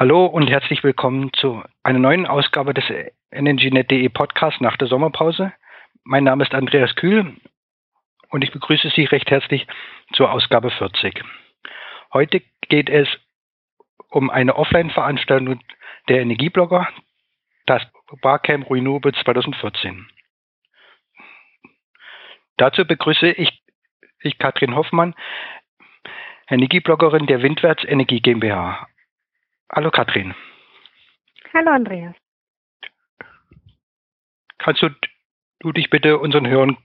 Hallo und herzlich willkommen zu einer neuen Ausgabe des EnergyNet.de Podcast nach der Sommerpause. Mein Name ist Andreas Kühl und ich begrüße Sie recht herzlich zur Ausgabe 40. Heute geht es um eine Offline-Veranstaltung der Energieblogger, das Barcamp Renewable 2014. Dazu begrüße ich, ich Katrin Hoffmann, Energiebloggerin der Windwärts Energie GmbH. Hallo Katrin. Hallo Andreas. Kannst du, du dich bitte unseren Hörern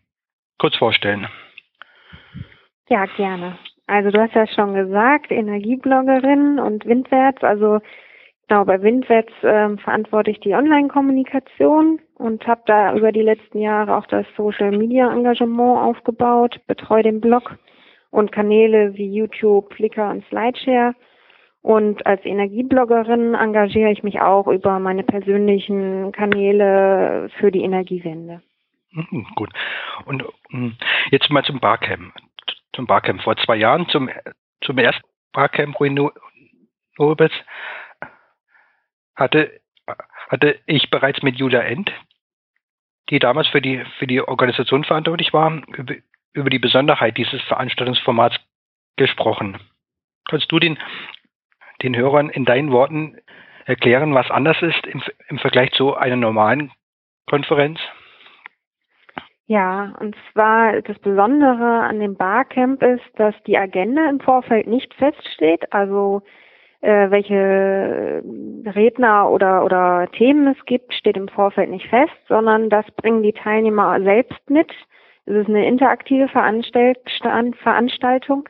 kurz vorstellen? Ja, gerne. Also du hast ja schon gesagt, Energiebloggerin und Windwärts. Also genau, bei Windwärts ähm, verantworte ich die Online-Kommunikation und habe da über die letzten Jahre auch das Social-Media-Engagement aufgebaut, betreue den Blog und Kanäle wie YouTube, Flickr und Slideshare. Und als Energiebloggerin engagiere ich mich auch über meine persönlichen Kanäle für die Energiewende. Mhm, gut. Und hm, jetzt mal zum Barcamp zum Barcamp vor zwei Jahren, zum, zum ersten Barcamp Renewables, hatte, hatte ich bereits mit Julia End, die damals für die, für die Organisation verantwortlich war, über, über die Besonderheit dieses Veranstaltungsformats gesprochen. Kannst du den, den Hörern in deinen Worten erklären, was anders ist im, im Vergleich zu einer normalen Konferenz? Ja, und zwar das Besondere an dem Barcamp ist, dass die Agenda im Vorfeld nicht feststeht, also äh, welche Redner oder, oder Themen es gibt, steht im Vorfeld nicht fest, sondern das bringen die Teilnehmer selbst mit. Es ist eine interaktive Veranstaltung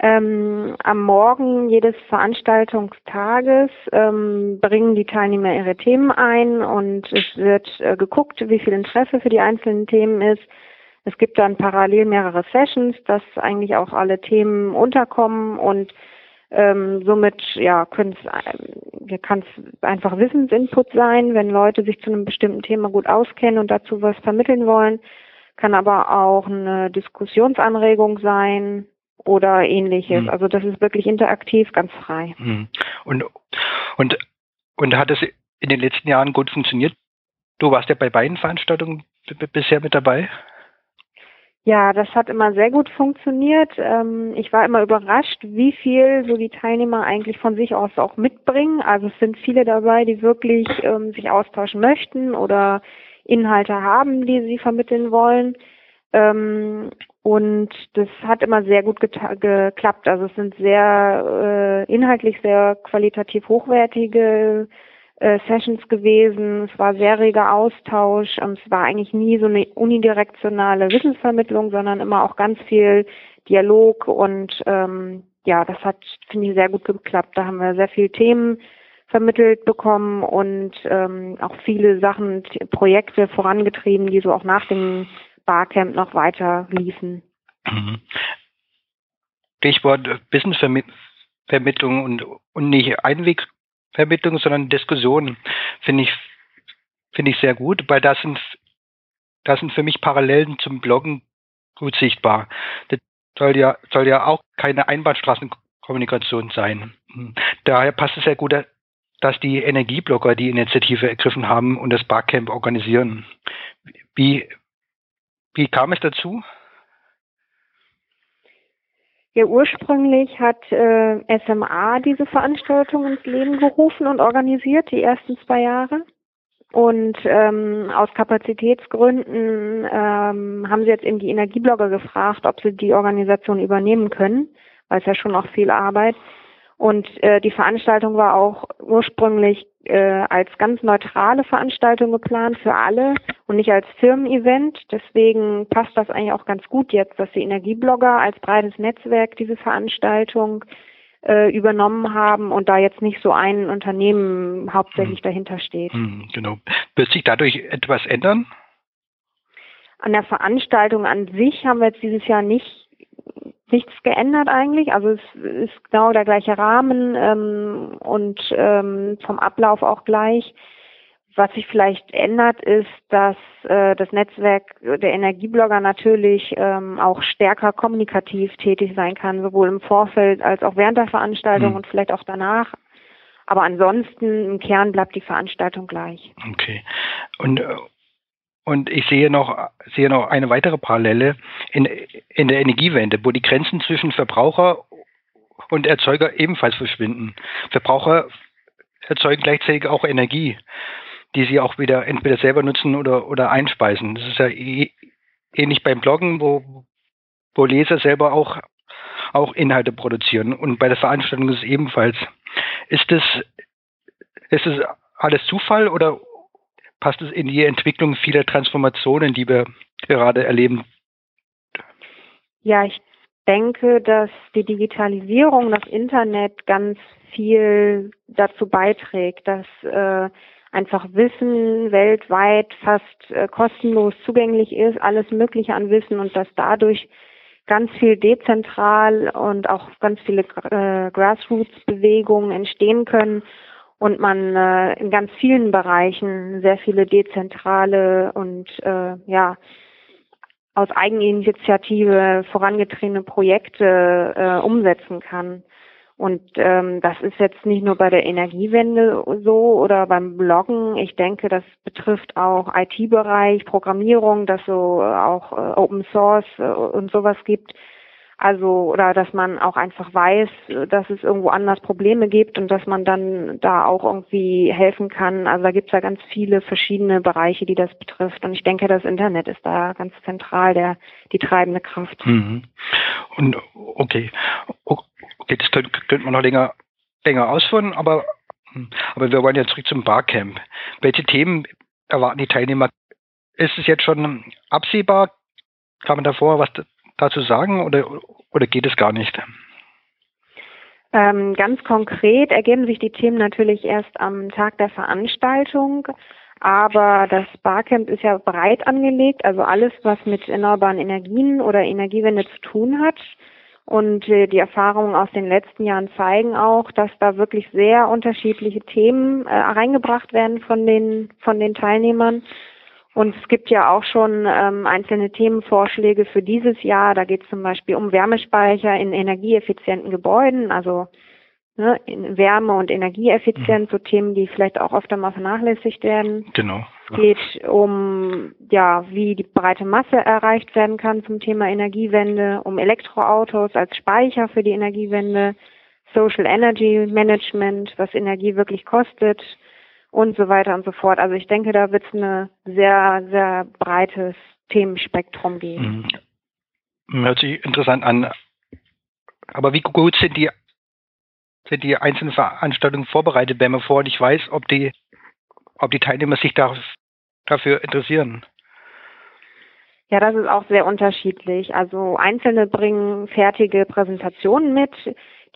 ähm, am Morgen jedes Veranstaltungstages ähm, bringen die Teilnehmer ihre Themen ein und es wird äh, geguckt, wie viel Interesse für die einzelnen Themen ist. Es gibt dann parallel mehrere Sessions, dass eigentlich auch alle Themen unterkommen und ähm, somit ja kann es einfach Wissensinput sein, wenn Leute sich zu einem bestimmten Thema gut auskennen und dazu was vermitteln wollen. Kann aber auch eine Diskussionsanregung sein, oder ähnliches. Mhm. Also das ist wirklich interaktiv, ganz frei. Mhm. Und, und, und hat es in den letzten Jahren gut funktioniert? Du warst ja bei beiden Veranstaltungen bisher mit dabei? Ja, das hat immer sehr gut funktioniert. Ähm, ich war immer überrascht, wie viel so die Teilnehmer eigentlich von sich aus auch mitbringen. Also es sind viele dabei, die wirklich ähm, sich austauschen möchten oder Inhalte haben, die sie vermitteln wollen. Ähm, und das hat immer sehr gut geklappt. Also es sind sehr äh, inhaltlich sehr qualitativ hochwertige äh, Sessions gewesen. Es war sehr reger Austausch. Und es war eigentlich nie so eine unidirektionale Wissensvermittlung, sondern immer auch ganz viel Dialog und ähm, ja, das hat, finde ich, sehr gut geklappt. Da haben wir sehr viele Themen vermittelt bekommen und ähm, auch viele Sachen, Projekte vorangetrieben, die so auch nach dem Barcamp noch weiter liefen. Mhm. Stichwort Businessvermittlung und, und nicht Einwegvermittlung, sondern Diskussionen finde ich, finde ich sehr gut, weil das sind, das sind für mich Parallelen zum Bloggen gut sichtbar. Das soll ja, soll ja auch keine Einbahnstraßenkommunikation sein. Mhm. Daher passt es sehr gut, dass die Energieblogger die Initiative ergriffen haben und das Barcamp organisieren. Wie, wie kam es dazu? Ja, ursprünglich hat äh, SMA diese Veranstaltung ins Leben gerufen und organisiert, die ersten zwei Jahre. Und ähm, aus Kapazitätsgründen ähm, haben sie jetzt eben die Energieblogger gefragt, ob sie die Organisation übernehmen können, weil es ja schon auch viel Arbeit. Und äh, die Veranstaltung war auch ursprünglich äh, als ganz neutrale Veranstaltung geplant für alle und nicht als Firmen-Event. Deswegen passt das eigentlich auch ganz gut jetzt, dass die Energieblogger als breites Netzwerk diese Veranstaltung äh, übernommen haben und da jetzt nicht so ein Unternehmen hauptsächlich hm. dahinter steht. Hm, genau. Wird sich dadurch etwas ändern? An der Veranstaltung an sich haben wir jetzt dieses Jahr nicht nichts geändert eigentlich. Also es ist genau der gleiche Rahmen ähm, und ähm, vom Ablauf auch gleich. Was sich vielleicht ändert, ist, dass äh, das Netzwerk der Energieblogger natürlich ähm, auch stärker kommunikativ tätig sein kann, sowohl im Vorfeld als auch während der Veranstaltung mhm. und vielleicht auch danach. Aber ansonsten im Kern bleibt die Veranstaltung gleich. Okay. Und äh, und ich sehe noch, sehe noch eine weitere Parallele in, in der Energiewende, wo die Grenzen zwischen Verbraucher und Erzeuger ebenfalls verschwinden. Verbraucher erzeugen gleichzeitig auch Energie, die sie auch wieder entweder selber nutzen oder, oder einspeisen. Das ist ja eh, ähnlich beim Bloggen, wo, wo Leser selber auch, auch Inhalte produzieren. Und bei der Veranstaltung ist es ebenfalls. Ist es, ist es alles Zufall oder, passt es in die Entwicklung vieler Transformationen, die wir gerade erleben? Ja, ich denke, dass die Digitalisierung, das Internet ganz viel dazu beiträgt, dass äh, einfach Wissen weltweit fast äh, kostenlos zugänglich ist, alles Mögliche an Wissen und dass dadurch ganz viel dezentral und auch ganz viele äh, Grassroots-Bewegungen entstehen können und man äh, in ganz vielen Bereichen sehr viele dezentrale und äh, ja aus Eigeninitiative vorangetriebene Projekte äh, umsetzen kann. Und ähm, das ist jetzt nicht nur bei der Energiewende so oder beim Bloggen. Ich denke, das betrifft auch IT-Bereich, Programmierung, dass so auch äh, Open Source äh, und sowas gibt. Also, oder dass man auch einfach weiß, dass es irgendwo anders Probleme gibt und dass man dann da auch irgendwie helfen kann. Also da gibt es ja ganz viele verschiedene Bereiche, die das betrifft. Und ich denke, das Internet ist da ganz zentral der, die treibende Kraft. Mhm. Und okay. Das könnte, könnte man noch länger, länger ausführen, aber, aber wir wollen ja zurück zum Barcamp. Welche Themen erwarten die Teilnehmer? Ist es jetzt schon absehbar? Kann man davor was dazu sagen oder, oder geht es gar nicht? Ähm, ganz konkret ergeben sich die Themen natürlich erst am Tag der Veranstaltung. Aber das Barcamp ist ja breit angelegt, also alles, was mit erneuerbaren Energien oder Energiewende zu tun hat. Und äh, die Erfahrungen aus den letzten Jahren zeigen auch, dass da wirklich sehr unterschiedliche Themen äh, reingebracht werden von den, von den Teilnehmern. Und es gibt ja auch schon ähm, einzelne Themenvorschläge für dieses Jahr. Da geht es zum Beispiel um Wärmespeicher in energieeffizienten Gebäuden, also ne, in Wärme- und Energieeffizienz, mhm. so Themen, die vielleicht auch öfter mal vernachlässigt werden. Genau. Es geht um, ja, wie die breite Masse erreicht werden kann zum Thema Energiewende, um Elektroautos als Speicher für die Energiewende, Social Energy Management, was Energie wirklich kostet, und so weiter und so fort. Also ich denke, da wird es ein sehr, sehr breites Themenspektrum geben. Mhm. Hört sich interessant an. Aber wie gut sind die, sind die einzelnen Veranstaltungen vorbereitet, wenn man vorher nicht weiß, ob die, ob die Teilnehmer sich da, dafür interessieren? Ja, das ist auch sehr unterschiedlich. Also Einzelne bringen fertige Präsentationen mit,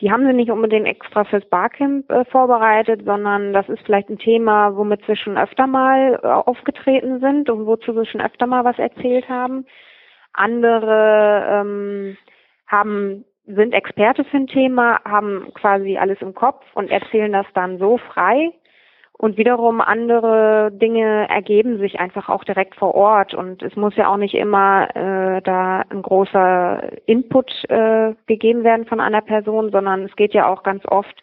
die haben sie nicht unbedingt extra fürs Barcamp äh, vorbereitet, sondern das ist vielleicht ein Thema, womit sie schon öfter mal äh, aufgetreten sind und wozu sie schon öfter mal was erzählt haben. Andere ähm, haben sind Experte für ein Thema, haben quasi alles im Kopf und erzählen das dann so frei. Und wiederum andere Dinge ergeben sich einfach auch direkt vor Ort. Und es muss ja auch nicht immer äh, da ein großer Input äh, gegeben werden von einer Person, sondern es geht ja auch ganz oft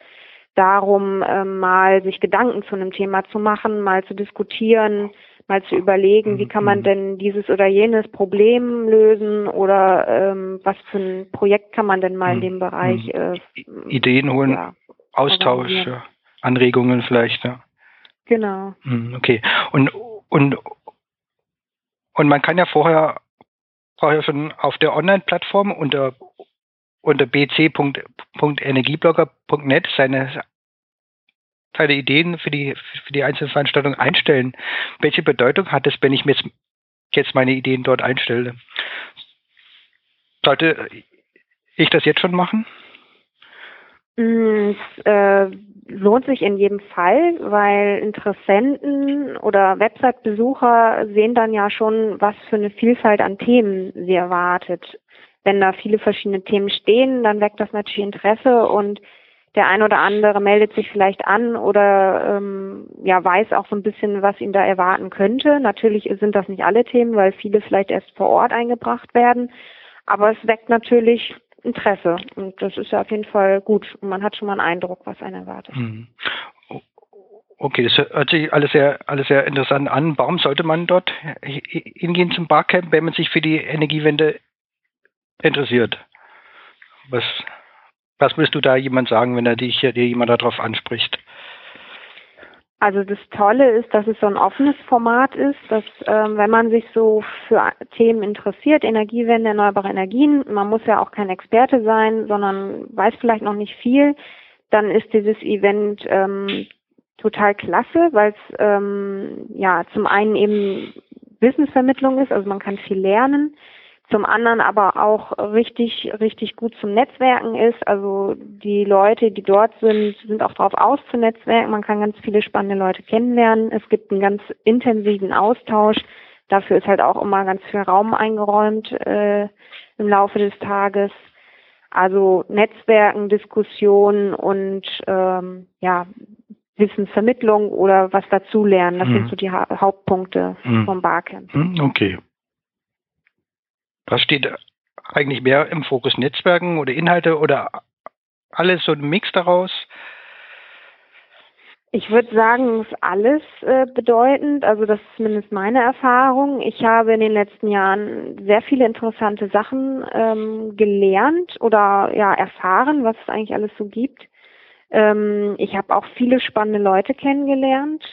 darum, äh, mal sich Gedanken zu einem Thema zu machen, mal zu diskutieren, mal zu überlegen, wie kann man mhm. denn dieses oder jenes Problem lösen oder ähm, was für ein Projekt kann man denn mal in mhm. dem Bereich mhm. äh, Ideen holen, ja, Austausch, Anregungen vielleicht, ja. Genau. Hm, okay. Und, und, und man kann ja vorher, vorher schon auf der Online-Plattform unter, unter bc.energieblogger.net seine, seine Ideen für die, für die einzelnen Veranstaltungen einstellen. Welche Bedeutung hat es, wenn ich mir jetzt, jetzt meine Ideen dort einstelle? Sollte ich das jetzt schon machen? Mm, es äh, lohnt sich in jedem Fall, weil Interessenten oder Website-Besucher sehen dann ja schon, was für eine Vielfalt an Themen sie erwartet. Wenn da viele verschiedene Themen stehen, dann weckt das natürlich Interesse und der ein oder andere meldet sich vielleicht an oder ähm, ja weiß auch so ein bisschen, was ihn da erwarten könnte. Natürlich sind das nicht alle Themen, weil viele vielleicht erst vor Ort eingebracht werden. Aber es weckt natürlich Interesse. Und das ist ja auf jeden Fall gut. Und man hat schon mal einen Eindruck, was einen erwartet. Mhm. Okay, das hört sich alles sehr, alles sehr interessant an. Warum sollte man dort hingehen zum Barcamp, wenn man sich für die Energiewende interessiert? Was, was würdest du da jemand sagen, wenn er dich, dir jemand darauf anspricht? Also das Tolle ist, dass es so ein offenes Format ist, dass ähm, wenn man sich so für Themen interessiert, Energiewende, erneuerbare Energien, man muss ja auch kein Experte sein, sondern weiß vielleicht noch nicht viel, dann ist dieses Event ähm, total klasse, weil es ähm, ja zum einen eben Wissensvermittlung ist, also man kann viel lernen, zum anderen aber auch richtig, richtig gut zum Netzwerken ist. Also die Leute, die dort sind, sind auch darauf aus zu netzwerken. Man kann ganz viele spannende Leute kennenlernen. Es gibt einen ganz intensiven Austausch. Dafür ist halt auch immer ganz viel Raum eingeräumt äh, im Laufe des Tages. Also Netzwerken, Diskussionen und ähm, ja, Wissensvermittlung oder was dazulernen. Das mhm. sind so die ha Hauptpunkte mhm. vom Barcamp. Mhm, okay. Was steht eigentlich mehr im Fokus? Netzwerken oder Inhalte oder alles so ein Mix daraus? Ich würde sagen, es ist alles äh, bedeutend. Also das ist zumindest meine Erfahrung. Ich habe in den letzten Jahren sehr viele interessante Sachen ähm, gelernt oder ja erfahren, was es eigentlich alles so gibt. Ähm, ich habe auch viele spannende Leute kennengelernt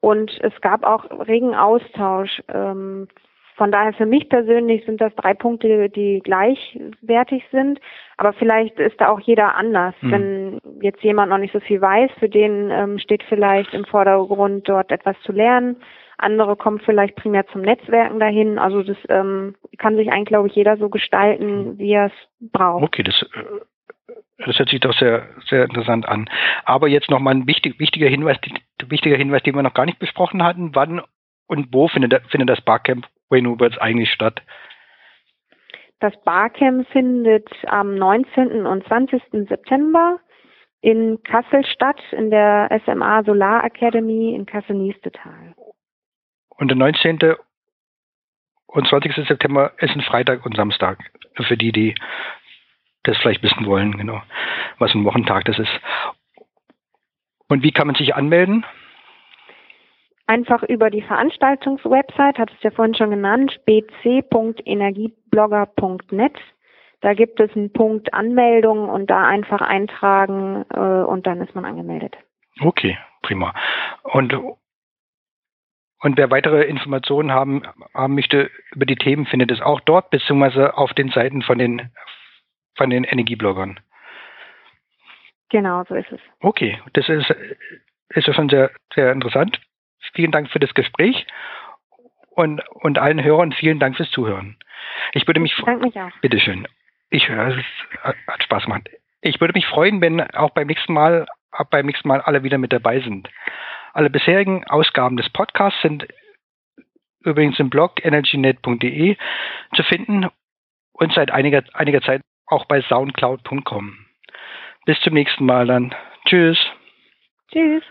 und es gab auch regen Austausch ähm, von daher für mich persönlich sind das drei Punkte, die gleichwertig sind. Aber vielleicht ist da auch jeder anders. Mhm. Wenn jetzt jemand noch nicht so viel weiß, für den ähm, steht vielleicht im Vordergrund, dort etwas zu lernen. Andere kommen vielleicht primär zum Netzwerken dahin. Also das ähm, kann sich eigentlich, glaube ich, jeder so gestalten, hm. wie er es braucht. Okay, das, äh, das hört sich doch sehr, sehr interessant an. Aber jetzt nochmal ein wichtig, wichtiger Hinweis, wichtiger Hinweis, den wir noch gar nicht besprochen hatten. Wann und wo findet, findet das Barcamp Renewables eigentlich statt? Das Barcamp findet am 19. und 20. September in Kassel statt, in der SMA Solar Academy in Kassel-Niestetal. Und der 19. und 20. September ist ein Freitag und Samstag. Für die, die das vielleicht wissen wollen, genau, was ein Wochentag das ist. Und wie kann man sich anmelden? Einfach über die Veranstaltungswebsite, hat es ja vorhin schon genannt, bc.energieblogger.net. Da gibt es einen Punkt Anmeldung und da einfach eintragen äh, und dann ist man angemeldet. Okay, prima. Und und wer weitere Informationen haben, haben möchte über die Themen, findet es auch dort, beziehungsweise auf den Seiten von den, von den Energiebloggern. Genau, so ist es. Okay, das ist, ist ja schon sehr, sehr interessant. Vielen Dank für das Gespräch und, und allen Hörern vielen Dank fürs Zuhören. Ich würde mich, freuen. mich auch. Bitteschön. Ich höre, es hat Spaß gemacht. Ich würde mich freuen, wenn auch beim nächsten Mal, beim nächsten Mal alle wieder mit dabei sind. Alle bisherigen Ausgaben des Podcasts sind übrigens im Blog energynet.de zu finden und seit einiger, einiger Zeit auch bei soundcloud.com. Bis zum nächsten Mal dann. Tschüss. Tschüss.